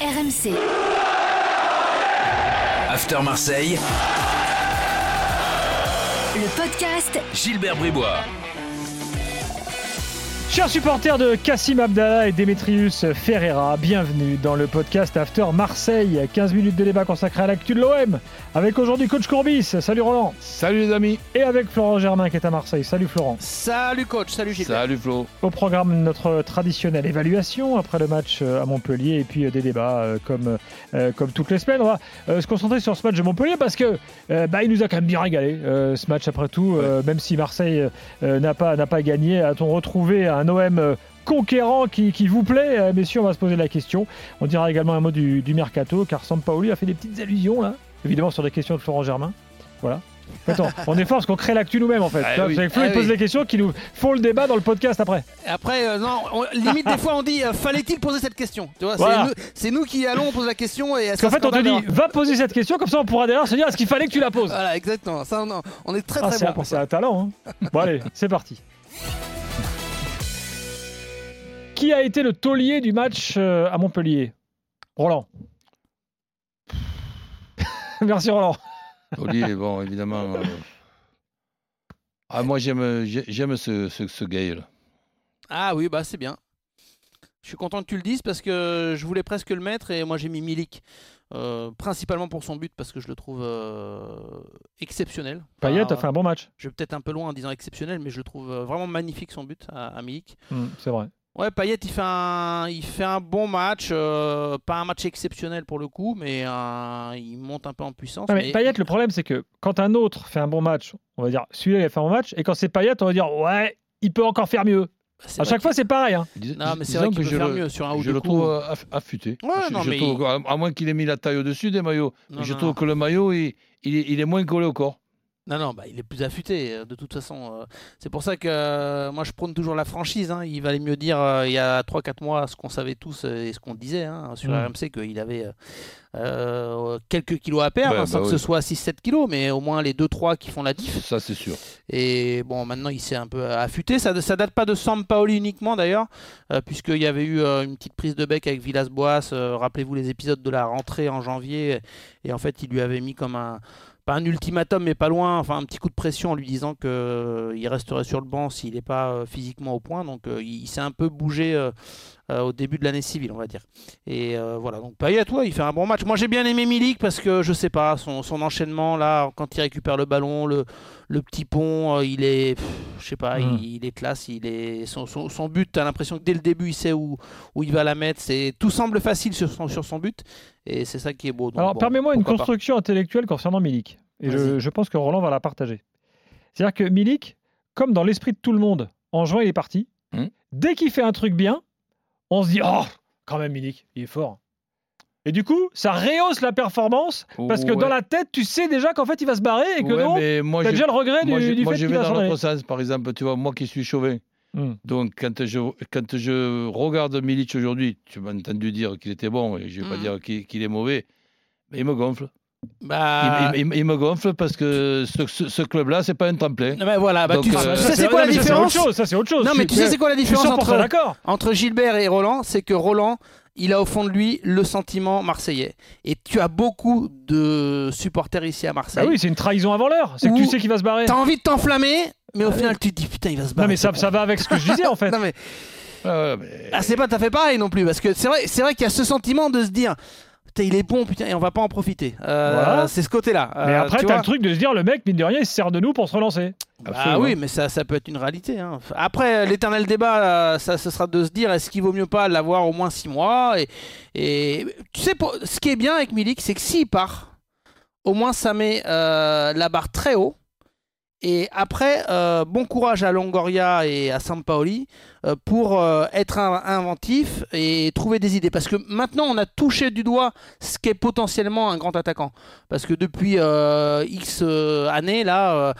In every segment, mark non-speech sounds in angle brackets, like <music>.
RMC. After Marseille, Le podcast Gilbert Bribois. Chers supporters de Cassim Abdallah et Demetrius Ferreira, bienvenue dans le podcast After Marseille. 15 minutes de débat consacré à l'actu de l'OM. Avec aujourd'hui coach Courbis. Salut Roland. Salut les amis. Et avec Florent Germain qui est à Marseille. Salut Florent. Salut coach, salut Gilbert. Salut Flo. Au programme, notre traditionnelle évaluation après le match euh, à Montpellier et puis euh, des débats euh, comme, comme toutes les semaines. On va se concentrer sur ce match de Montpellier parce que bah, il nous a quand même bien régalé ce match après tout. Même si Marseille n'a pas, n'a pas gagné, a-t-on retrouvé un OM euh, conquérant qui, qui vous plaît Euh, Messieurs, on va se poser la question. On dira également un mot du, du mercato car Sampaoli a fait des petites allusions là, évidemment sur des questions de Florent Germain. Voilà. Attends, on est fort parce qu'on crée l'actu nous-mêmes en fait. Ah oui. Flo, Ah il pose oui. des questions qui nous font le débat dans le podcast après. Après, euh, non, on- limite des fois on dit euh, fallait-il poser cette question? Tu vois, c'est Voilà. nous- c'est nous, qui allons, on pose la question et Parce qu'en fait, on te dit, va poser cette question, comme ça on pourra derrière se dire, est-ce qu'il fallait que tu la poses? Voilà, exactement. Ça, on, on est très Ah, très bon un, c'est un talent. hein. Bon, allez, c'est parti. Qui a été le taulier du match euh, à Montpellier? Roland. <laughs> Merci Roland. Oli, bon, évidemment. euh, <laughs> Ah, moi, j'aime, j'ai- j'aime ce, ce, là. Ah oui, bah c'est bien. Je suis content que tu le dises parce que je voulais presque le mettre et moi j'ai mis Milik. euh, principalement pour son but parce que je le trouve euh, exceptionnel. Payet Enfin, a fait un bon match. Je vais peut-être un peu loin en disant exceptionnel, mais je le trouve vraiment magnifique son but à, à Milik. Hmm, c'est vrai. Ouais, Payet, il fait un, il fait un bon match, euh, pas un match exceptionnel pour le coup, mais un- il monte un peu en puissance. Non, mais mais- Payet, le problème, c'est que quand un autre fait un bon match, on va dire celui-là, il a fait un bon match, et quand c'est Payet, on va dire ouais, il peut encore faire mieux. c'est À chaque fois, c'est pareil. hein. Non, mais c'est vrai qu'il que peut je faire le- mieux sur un ou Je le trouve euh, aff- affûté. Ouais, je, non, je mais trouve- à, à moins qu'il ait mis la taille au-dessus des maillots. Non, je non, trouve non. que le maillot, il, il est, il est moins collé au corps. Non, non, bah, il est plus affûté, euh, de toute façon. euh, c'est pour ça que euh, moi, je prône toujours la franchise. hein. Il valait mieux dire il y a 3-4 mois ce qu'on savait tous et ce qu'on disait hein, sur Mm. RMC, qu'il avait euh, quelques kilos à perdre, Ouais, hein, sans bah que oui. ce soit 6-7 kilos, mais au moins les 2-3 qui font la diff. Ça, c'est sûr. Et bon, maintenant, il s'est un peu affûté. Ça, ça date pas de Sampaoli uniquement, d'ailleurs, euh, puisqu'il y avait eu euh, une petite prise de bec avec Villas-Boas. Rappelez-vous les épisodes de la rentrée en janvier. Et en fait, il lui avait mis comme un. Pas un ultimatum, mais pas loin. Enfin, un petit coup de pression en lui disant qu'il resterait sur le banc s'il n'est pas euh, physiquement au point. Donc, euh, il, s'est un peu bougé euh, euh, au début de l'année civile, on va dire. Et euh, voilà. Donc, Payet, toi, il fait un bon match. Moi, j'ai bien aimé Milik parce que, je sais pas, son enchaînement, là, quand il récupère le ballon, le, le petit pont, euh, il est, pff, je sais pas, Mm. il, il est classe, il est son, son, son but, t'as l'impression que dès le début il sait où, où il va la mettre. C'est tout semble facile sur son, sur son but et c'est ça qui est beau. Donc, Alors, bon, permets-moi une pas. construction intellectuelle concernant Milik. Et je pense que Roland va la partager. C'est-à-dire que Milik, comme dans l'esprit de tout le monde, en juin, il est parti. Hmm. Dès qu'il fait un truc bien, on se dit Oh, quand même, Milik, il est fort. Et du coup, ça rehausse la performance parce que Ouais. dans la tête, tu sais déjà qu'en fait, il va se barrer et que Ouais, non, moi, déjà le regret moi, du, je, du moi, fait je qu'il vais va dans l'autre sens. Par exemple, tu vois, moi qui suis chauvin. Hmm. Donc, quand je, quand je regarde Milic aujourd'hui, tu m'as entendu dire qu'il était bon, et je ne vais pas Mhm. dire qu'il qu'il est mauvais, mais il me gonfle. Bah, Il, il- il me gonfle parce que ce, ce- ce club-là, c'est pas un tremplin. non, mais voilà, bah, Donc, tu, euh, tu sais Ça, c'est quoi non, la ça, différence C'est autre chose. Ça, c'est autre chose. Non, mais tu sais c'est quoi la différence 100% entre, d'accord. entre Gilbert et Roland, c'est que Roland, il a au fond de lui le sentiment marseillais. Et tu as beaucoup de supporters ici à Marseille. oui, c'est une trahison avant l'heure. C'est que tu sais qu'il va se barrer. T'as envie de t'enflammer, mais au Ah oui. final tu te dis putain il va se barrer. Non, mais ça, va avec ce que je disais en <laughs> fait. Non Ah mais- Ah, c'est pas tout à fait pareil non plus, parce que c'est vrai, c'est vrai qu'il y a ce sentiment de se dire, putain, il est bon, putain, et on va pas en profiter. Euh, Voilà. C'est ce côté-là. Mais Euh, après, tu t'as vois. le truc de se dire le mec, mine de rien, il se sert de nous pour se relancer. Absolument. oui, mais ça, ça peut être une réalité. hein. Après, l'éternel débat, euh, ça, ce sera de se dire, est-ce qu'il vaut mieux pas l'avoir au moins 6 mois et, et tu sais, pour- ce qui est bien avec Milik, c'est que s'il part, au moins ça met euh, la barre très haut. Et après, euh, bon courage à Longoria et à Sampaoli euh, pour euh, être in- inventif et trouver des idées. Parce que maintenant, on a touché du doigt ce qu'est potentiellement un grand attaquant. Parce que depuis euh, X années, là,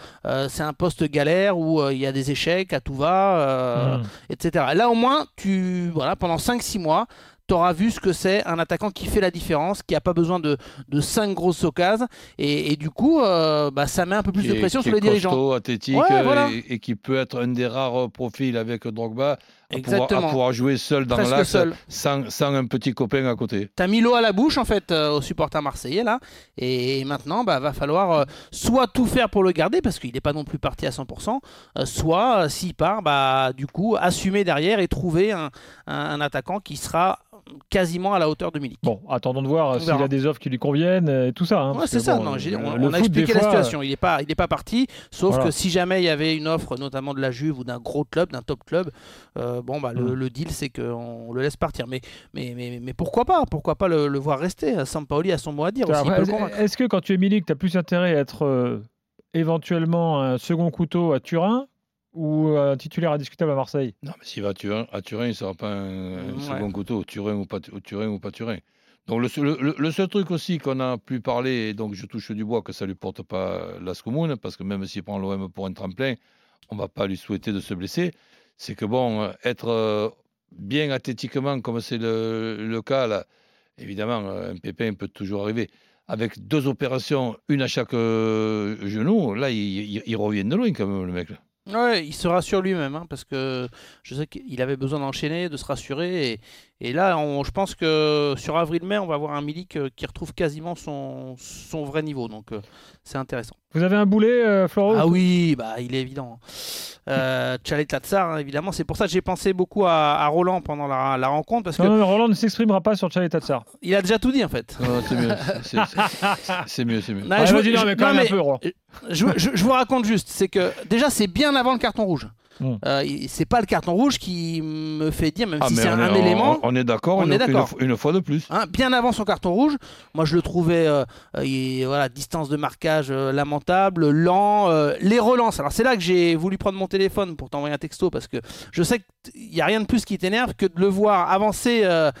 c'est un poste galère où il y a des échecs à tout va, euh, Mm. etc. Là, au moins, tu, voilà, pendant 5-6 mois, tu auras vu ce que c'est un attaquant qui fait la différence, qui n'a pas besoin de, de 5 grosses occasions. Et, et du coup, euh, bah, ça met un peu plus de pression sur les dirigeants. costaud, athlétique, Ouais, euh, voilà. et, et qui peut être un des rares profils avec Drogba à pouvoir, à pouvoir jouer seul dans l'axe sans, sans un petit copain à côté. T'as mis l'eau à la bouche en fait euh, aux supporters marseillais là, et maintenant bah va falloir euh, soit tout faire pour le garder parce qu'il n'est pas non plus parti à 100%, euh, soit s'il part bah du coup assumer derrière et trouver un, un- un attaquant qui sera quasiment à la hauteur de Milik. Bon, attendons de voir s'il a des offres qui lui conviennent et tout ça. hein, Ouais, c'est ça. bon, non, on, a expliqué la fois, situation. Il n'est pas, il pas parti. Sauf Voilà. que si jamais il y avait une offre, notamment de la Juve ou d'un gros club, d'un top club, euh, bon bah le, Mm. le deal c'est qu'on le laisse partir. Mais, mais, mais, mais pourquoi pas Pourquoi pas le, le voir rester? Sampaoli a son mot à dire convaincre. Est-ce que quand tu es Milik, tu as plus intérêt à être euh, éventuellement un second couteau à Turin ou un titulaire indiscutable à Marseille Non, mais s'il va à Turin, à Turin il ne sera pas un, un Ouais. second couteau, Turin ou pas, Turin ou pas Turin. Donc le, seul- le- le seul truc aussi qu'on a plus parlé, et donc je touche du bois que ça lui porte pas la commune, parce que même s'il prend l'OM pour un tremplin, on va pas lui souhaiter de se blesser, c'est que bon, euh, être euh, bien athlétiquement comme c'est le, le cas là, évidemment, euh, un pépin peut toujours arriver. Avec deux opérations, une à chaque euh, genou, là, il, il, il revient de loin quand même, le mec. là. Ouais, il se rassure lui-même, hein, parce que je sais qu'il avait besoin d'enchaîner, de se rassurer. Et, là, je pense que sur avril-mai, on va avoir un Milik euh, qui retrouve quasiment son, son vrai niveau. Donc, euh, c'est intéressant. Vous avez un boulet, euh, Floro Ah oui, bah, il est évident. Euh, Tchalet Tatsar, hein, évidemment. C'est pour ça que j'ai pensé beaucoup à, à Roland pendant la, la rencontre, parce que Non, non, Roland ne s'exprimera pas sur Chalet Tatsar. il a déjà tout dit, en fait. Non, c'est mieux, c'est- mieux, c'est mieux. Non, Ouais, je- non, je- mais quand non, même mais- un peu, Roland. je, je- je vous raconte juste, c'est que déjà c'est bien avant le carton rouge. Mm. Euh, c'est pas le carton rouge qui me fait dire, même Ah, si c'est on un, est- un on- élément. On est d'accord, On une, est une d'accord. fois- une fois de plus. hein, bien avant son carton rouge, moi je le trouvais, euh, euh, il- voilà, distance de marquage euh, lamentable, lent, euh, les relances. Alors c'est là que j'ai voulu prendre mon téléphone pour t'envoyer un texto parce que je sais qu'il n'y a rien de plus qui t'énerve que de le voir avancer euh,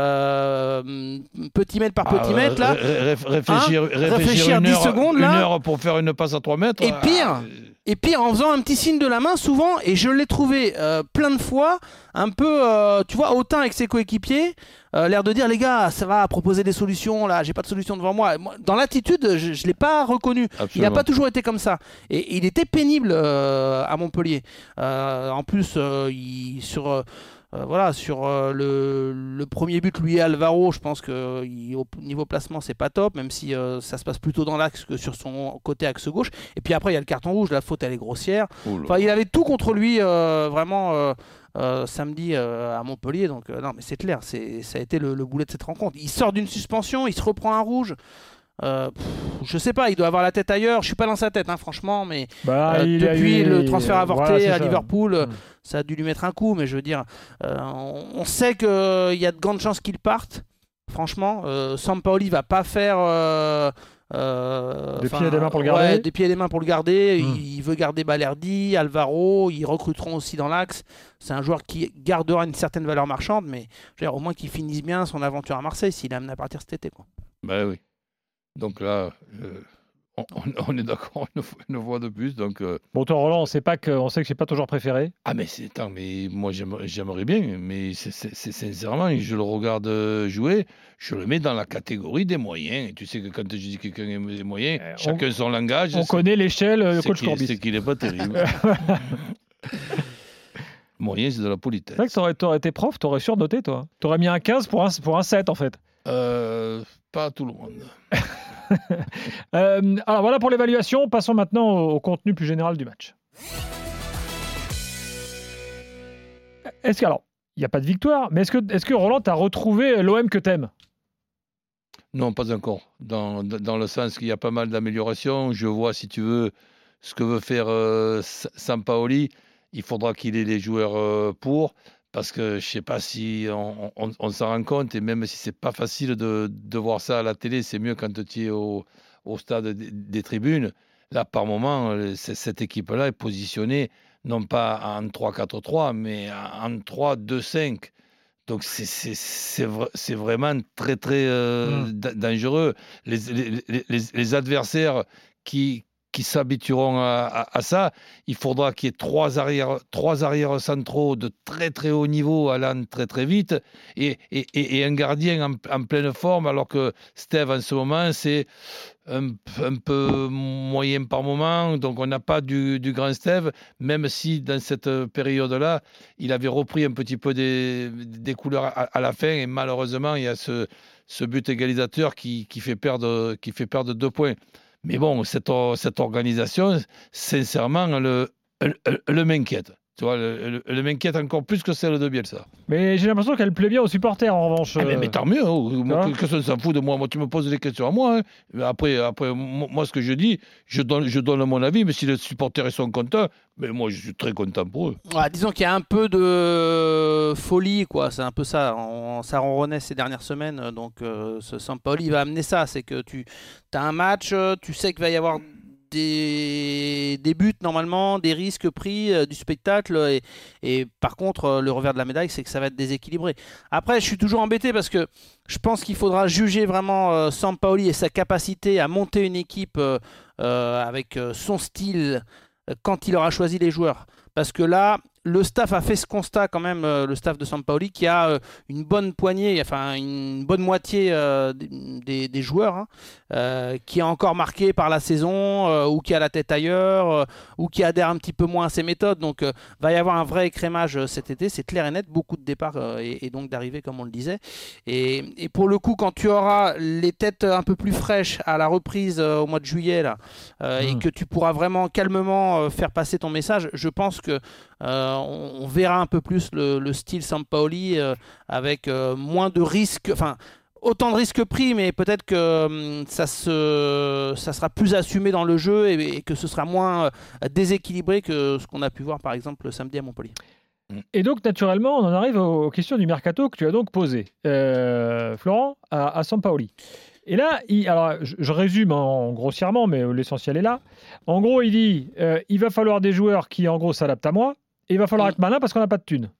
euh, petit mètre par petit Ah, mètre là. ré- ré- réfléchir, une 10 heure, secondes, une là. heure pour faire une passe à 3 mètres. Et ah, pire, euh, Et pire, en faisant un petit signe de la main, souvent, et je l'ai trouvé euh, plein de fois, un peu, euh, tu vois, hautain avec ses coéquipiers, euh, l'air de dire, les gars, ça va, proposer des solutions, là, j'ai pas de solution devant moi. Dans l'attitude, je, je l'ai pas reconnu. Il n'a pas toujours été comme ça. Et il était pénible à Montpellier. En plus, il- sur, euh, voilà, sur euh, le, le premier but, lui et Alvaro, je pense que il- au niveau placement, c'est pas top, même si euh, ça se passe plutôt dans l'axe que sur son côté axe gauche. Et puis après, il y a le carton rouge, la faute, elle est grossière. Enfin, il avait tout contre lui, vraiment. samedi à Montpellier, donc non, mais c'est clair, ça a été le, le boulet de cette rencontre. Il sort d'une suspension, il se reprend un rouge. Euh, pff, je sais pas, il doit avoir la tête ailleurs. Je suis pas dans sa tête, hein, franchement, mais Bah, euh, depuis eu- le transfert avorté voilà, à ça. Liverpool, euh, Mm. ça a dû lui mettre un coup. Mais je veux dire, euh, on, on sait qu'il y a de grandes chances qu'il parte. Franchement, euh, Sampaoli va pas faire. euh, euh, Des pieds et des mains pour le ouais, garder. des pieds et des mains pour le garder. Mm. Il, il veut garder Balerdi, Alvaro. Ils recruteront aussi dans l'axe. C'est un joueur qui gardera une certaine valeur marchande, mais je veux dire, au moins qu'il finisse bien son aventure à Marseille s'il est amené à partir cet été. Quoi. Ben oui. Donc là, euh, on, est d'accord une, une fois de plus. Donc, euh, Bon, toi, Roland, on sait pas que, on sait que c'est pas ton joueur préféré. ah, mais c'est attends, mais moi j'aimerais bien, mais c'est sincèrement, je le regarde jouer, je le mets dans la catégorie des moyens. Et tu sais que quand je dis quelqu'un est des moyens, Euh, on- chacun son langage. On connaît l'échelle, euh, coach Courbis. C'est qu'il n'est pas terrible. <laughs> Moyen, c'est de la politesse. C'est vrai que t'aurais, t'aurais été prof, t'aurais surnoté, toi. T'aurais mis un 15 pour un, pour un 7, en fait. Euh, pas tout le monde. <laughs> <laughs> Euh, alors voilà pour l'évaluation. Passons maintenant au, contenu plus général du match. Est-ce alors, il n'y a pas de victoire, mais est-ce que, Roland, t'as retrouvé l'OM que t'aimes? Non, pas encore. Dans, le sens qu'il y a pas mal d'améliorations. Je vois, si tu veux, ce que veut faire euh, Sampaoli. Il faudra qu'il ait les joueurs euh, pour. Parce que je sais pas si on, on- on s'en rend compte. Et même si c'est pas facile de, de voir ça à la télé, c'est mieux quand tu es au, au stade des, des tribunes. Là, par moment, euh, cette équipe-là est positionnée non pas en 3-4-3, mais en 3-2-5. Donc c'est- c'est c'est vra- c'est vraiment très très euh, Mm. da- dangereux. Les, les- les- les- les adversaires qui, qui s'habitueront à, ça. Il faudra qu'il y ait trois arrières, trois arrières centraux de très très haut niveau allant très très vite et, et, un gardien en, pleine forme, alors que Steve en ce moment, c'est un, peu moyen par moment. Donc on n'a pas du, grand Steve, même si dans cette période-là, il avait repris un petit peu des, des couleurs à, à, la fin. Et malheureusement, il y a ce, ce but égalisateur qui, qui, fait perdre, qui fait perdre deux points. Mais bon, cette, organisation, sincèrement, le, le, le m'inquiète. Tu vois, elle, elle m'inquiète encore plus que celle de Bielsa. Mais j'ai l'impression qu'elle plaît bien aux supporters en revanche. Ah, mais, mais, tant mieux, oh, moi, que, que ça s'en fout de moi. Moi, tu me poses des questions à moi. Hein. Après, après, moi, ce que je dis, je donne, je donne mon avis, mais si les supporters sont contents, mais moi, je suis très content pour eux. Ouais, disons qu'il y a un peu de folie, quoi. C'est un peu ça. On, ça ronronnait ces dernières semaines. Donc, euh, ce Sampaoli va amener ça. C'est que tu as un match, tu sais qu'il va y avoir des, des, buts normalement, des risques pris, euh, du spectacle. Et, par contre, euh, le revers de la médaille, c'est que ça va être déséquilibré. Après, je suis toujours embêté parce que je pense qu'il faudra juger vraiment euh, Sampaoli et sa capacité à monter une équipe avec son style quand il aura choisi les joueurs. Parce que là, le staff a fait ce constat quand même, euh, le staff de Sampaoli, qui a euh, une bonne poignée, enfin une bonne moitié euh, des, des, joueurs, hein, euh, qui est encore marqué par la saison, euh, ou qui a la tête ailleurs, ou qui adhère un petit peu moins à ses méthodes. Donc va y avoir un vrai écrémage cet été, c'est clair et net, beaucoup de départs et, et, donc d'arrivées comme on le disait. Et, et, pour le coup, quand tu auras les têtes un peu plus fraîches à la reprise au mois de juillet, là, mmh. et que tu pourras vraiment calmement faire passer ton message, je pense que on, on, verra un peu plus le, le style Sampaoli euh, avec euh, moins de risques, enfin autant de risques pris, mais peut-être que hum, ça, se, ça sera plus assumé dans le jeu et, que ce sera moins euh, déséquilibré que ce qu'on a pu voir par exemple samedi à Montpellier. Et donc, naturellement, on en arrive aux, questions du mercato que tu as donc posées, euh, Florent, à, à Sampaoli. Et là, alors, je, résume en, grossièrement, mais l'essentiel est là. En gros, il dit euh, il va falloir des joueurs qui, en gros, s'adaptent à moi, et il va falloir être malin parce qu'on n'a pas de thunes.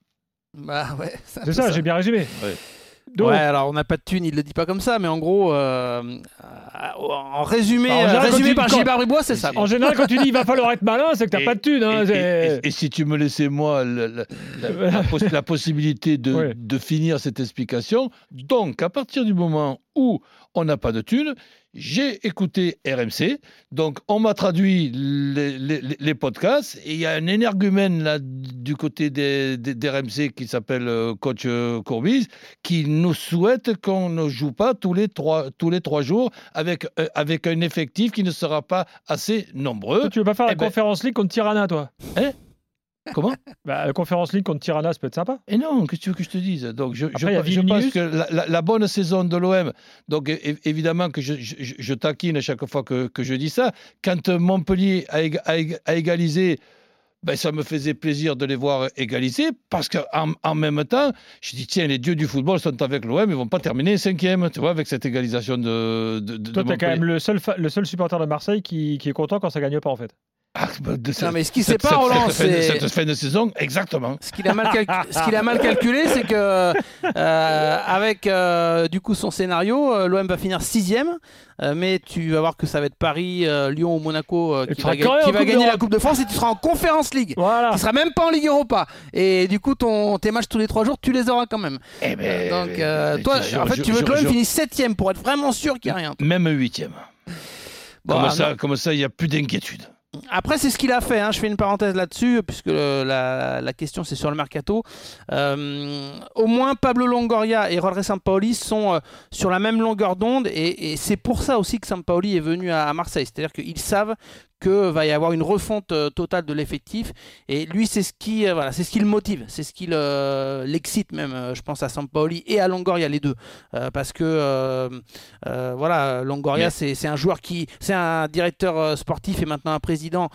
Bah ouais. <laughs> C'est ça, ça. j'ai bien résumé. Ouais. Donc, ouais, alors on n'a pas de thunes, il le dit pas comme ça, mais en gros, euh, en résumé, en général, résumé par Gilles Bribois, c'est ça. En général, quand tu dis il va falloir être malin, c'est que t'as pas de thunes. Hein, et, et, et, si tu me laissais moi la, la, <laughs> la, la possibilité de, ouais. de, finir cette explication, donc à partir du moment où on n'a pas de thunes, j'ai écouté RMC, donc on m'a traduit les, les, les, podcasts, et il y a un énergumène là du côté des, des, des RMC qui s'appelle euh, Coach euh, Courbis, qui nous souhaite qu'on ne joue pas tous les trois, tous les trois jours avec, euh, avec un effectif qui ne sera pas assez nombreux. Toi, tu veux pas faire eh la ben... conférence League contre Tirana, toi? Hein? Comment bah, La conférence League contre Tirana, ça peut être sympa. Et non, qu'est-ce que tu veux que je te dise? Donc, je, Après, je, je pense que la, la, la, bonne saison de l'OM, donc évidemment que je, je, taquine à chaque fois que, que, je dis ça, quand Montpellier a, a, a égalisé ben, ça me faisait plaisir de les voir égaliser parce qu'en en même temps, je dis tiens, les dieux du football sont avec l'OM, ils vont pas terminer cinquième, tu vois, avec cette égalisation de. de, de Toi, tu es quand même le seul, le seul supporter de Marseille qui, qui est content quand ça gagne pas en fait. Ah, bah, de non, mais ce qui sait pas, Roland, c'est. Cette fin de saison, exactement. Ce qu'il a, mal <laughs> a mal calculé, c'est que, euh, avec euh, du coup son scénario, euh, l'OM va finir sixième, euh, mais tu vas voir que ça va être Paris, euh, Lyon ou Monaco euh, qui va, qui va gagner la Coupe de France et tu seras en Conférence League. Voilà. Tu seras même pas en Ligue Europa. Et du coup, ton, tes matchs tous les trois jours, tu les auras quand même. Eh ben, Donc, toi, je, en fait, tu veux que l'OM finisse septième pour être vraiment sûr qu'il n'y a rien. Même huitième. Bon, comme, ah, ça, comme ça, il n'y a plus d'inquiétude. Après, c'est ce qu'il a fait. Hein. Je fais une parenthèse là-dessus, puisque la, question c'est sur le mercato. Euh, au moins, Pablo Longoria et Rodriguez Sampaoli sont euh, sur la même longueur d'onde, et, et c'est pour ça aussi que Sampaoli est venu à, à Marseille. C'est-à-dire qu'ils savent que va y avoir une refonte euh, totale de l'effectif. Et lui c'est ce qui euh, voilà c'est ce qui le motive c'est ce qui euh, l'excite même je pense à Sampaoli et à Longoria les deux. Euh, parce que euh, voilà Longoria Mais... c'est un joueur qui c'est un directeur sportif et maintenant un président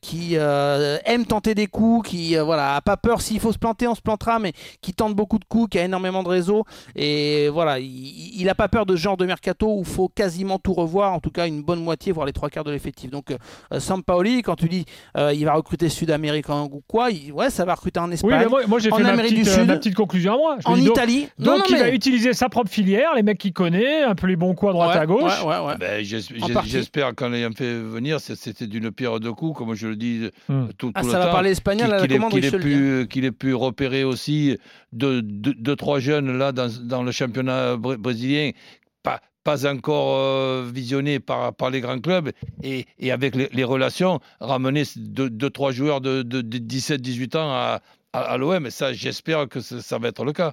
qui aime tenter des coups qui voilà a pas peur. S'il faut se planter on se plantera mais qui tente beaucoup de coups qui a énormément de réseaux. Et voilà il, il a pas peur de ce genre de mercato où il faut quasiment tout revoir en tout cas une bonne moitié voire les trois quarts de l'effectif. Donc Donc, euh, Sampaoli, quand tu dis euh, il va recruter Sud-Américain ou quoi, il- ouais, ça va recruter en Oui, Espagne, mais moi, moi, j'ai en fait ma petite, du euh, Sud, ma petite conclusion à moi. Je en dis donc- Italie. Donc, non, non, il va mais- utiliser sa propre filière, les mecs qu'il connaît, un peu les bons coups à droite Ouais, à gauche. ouais, ouais, ouais. Ben. J'espère qu'en l'ayant fait venir, c'était d'une pierre deux coups, comme je le dis Hmm. tout, tout Ah, le ça va temps. parler espagnol à la qu'il ait- commande, qu'il ait, pu, qu'il ait pu repérer aussi deux, deux, deux, trois jeunes là dans, dans le championnat br- brésilien, pas, encore euh, visionnés par, par les grands clubs, et, et avec les, les relations, ramener ces deux, deux trois joueurs de, de, 17-18 ans à, à, l'OM. Et ça, j'espère que ça, va être le cas.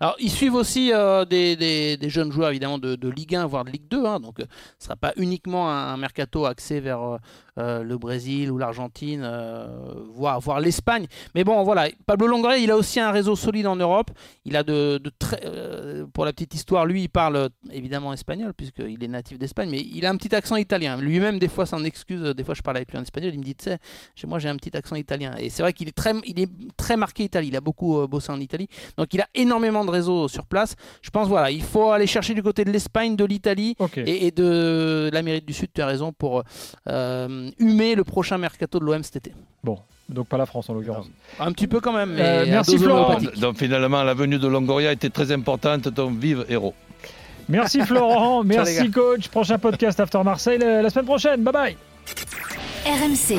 Alors, ils suivent aussi euh, des, des- des jeunes joueurs, évidemment, de, de Ligue 1, voire de Ligue 2. hein, donc, euh, ce ne sera pas uniquement un, un mercato axé vers euh, le Brésil ou l'Argentine, euh, voire, voire l'Espagne. Mais bon, voilà. Pablo Longoria, il a aussi un réseau solide en Europe. Il a de, de très. euh, pour la petite histoire, lui, il parle évidemment espagnol, puisqu'il est natif d'Espagne, mais il a un petit accent italien. Lui-même, des fois, s'en excuse. Des fois, je parle avec lui en espagnol. Il me dit, tu sais, chez moi, j'ai un petit accent italien. Et c'est vrai qu'il est très, il est très marqué Italie. Il a beaucoup bossé en Italie. Donc il a énormément de réseaux sur place. Je pense voilà, il faut aller chercher du côté de l'Espagne, de l'Italie et, et de l'Amérique du Sud. Tu as raison pour euh, humer le prochain mercato de l'OM cet été. Donc pas la France en l'occurrence. Un petit peu quand même. Mais Euh, à merci, Florent. Donc finalement, la venue de Longoria était très importante. Donc vive héros. Merci Florent, <laughs> merci coach. Prochain podcast After Marseille la la semaine prochaine. Bye bye. RMC.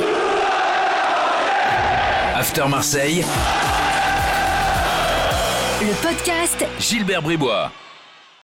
After Marseille, Le podcast Gilbert Bribois.